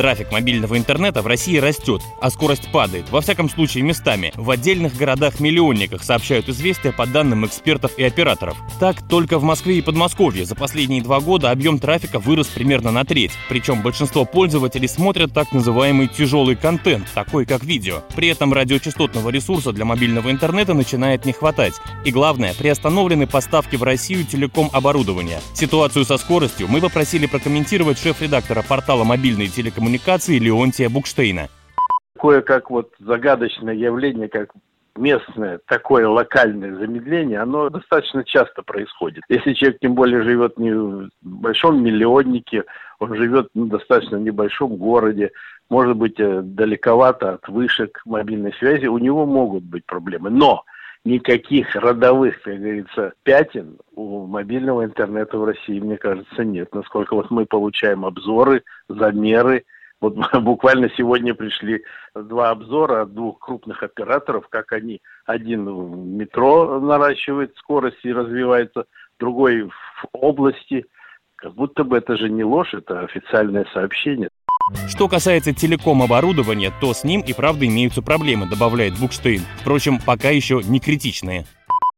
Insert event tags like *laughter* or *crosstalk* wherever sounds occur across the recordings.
Трафик мобильного интернета в России растет, а скорость падает, во всяком случае местами. В отдельных городах-миллионниках сообщают известия по данным экспертов и операторов. Так, только в Москве и Подмосковье за последние два года объем трафика вырос примерно на треть. Причем большинство пользователей смотрят так называемый тяжелый контент, такой как видео. При этом радиочастотного ресурса для мобильного интернета начинает не хватать. И главное, приостановлены поставки в Россию телеком-оборудования. Ситуацию со скоростью мы попросили прокомментировать шеф-редактора портала мобильной телекоммуникации коммуникации Леонтия Букштейна. Кое-как вот загадочное явление, как местное такое локальное замедление, оно достаточно часто происходит. Если человек тем более живет не в большом миллионнике, он живет в достаточно небольшом городе, может быть, э, далековато от вышек мобильной связи, у него могут быть проблемы. Но никаких родовых, как говорится, пятен у мобильного интернета в России, мне кажется, нет. Насколько вот мы получаем обзоры, замеры, вот *laughs* буквально сегодня пришли два обзора от двух крупных операторов, как они, один в метро наращивает скорость и развивается, другой в области. Как будто бы это же не ложь, это официальное сообщение. Что касается телеком-оборудования, то с ним и правда имеются проблемы, добавляет Букштейн. Впрочем, пока еще не критичные.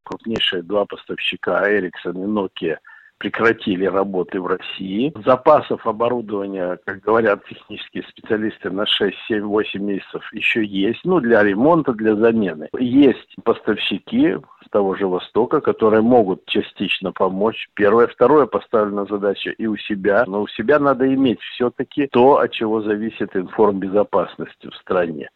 Крупнейшие два поставщика Ericsson и Nokia – прекратили работы в России. Запасов оборудования, как говорят технические специалисты, на 6, 7, 8 месяцев еще есть. Ну, для ремонта, для замены. Есть поставщики с того же Востока, которые могут частично помочь. Первое. Второе, поставлена задача и у себя. Но у себя надо иметь все-таки то, от чего зависит информбезопасность в стране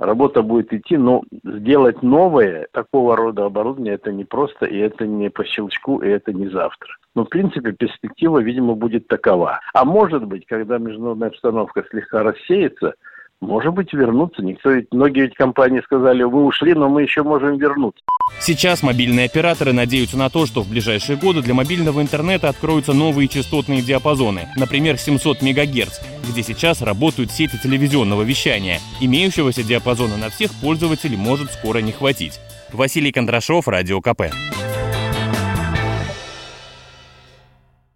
работа будет идти, но сделать новое такого рода оборудование это не просто, и это не по щелчку, и это не завтра. Но, в принципе, перспектива, видимо, будет такова. А может быть, когда международная обстановка слегка рассеется, может быть, вернуться. Никто ведь, многие ведь компании сказали, вы ушли, но мы еще можем вернуться. Сейчас мобильные операторы надеются на то, что в ближайшие годы для мобильного интернета откроются новые частотные диапазоны, например, 700 МГц, где сейчас работают сети телевизионного вещания. Имеющегося диапазона на всех пользователей может скоро не хватить. Василий Кондрашов, Радио КП.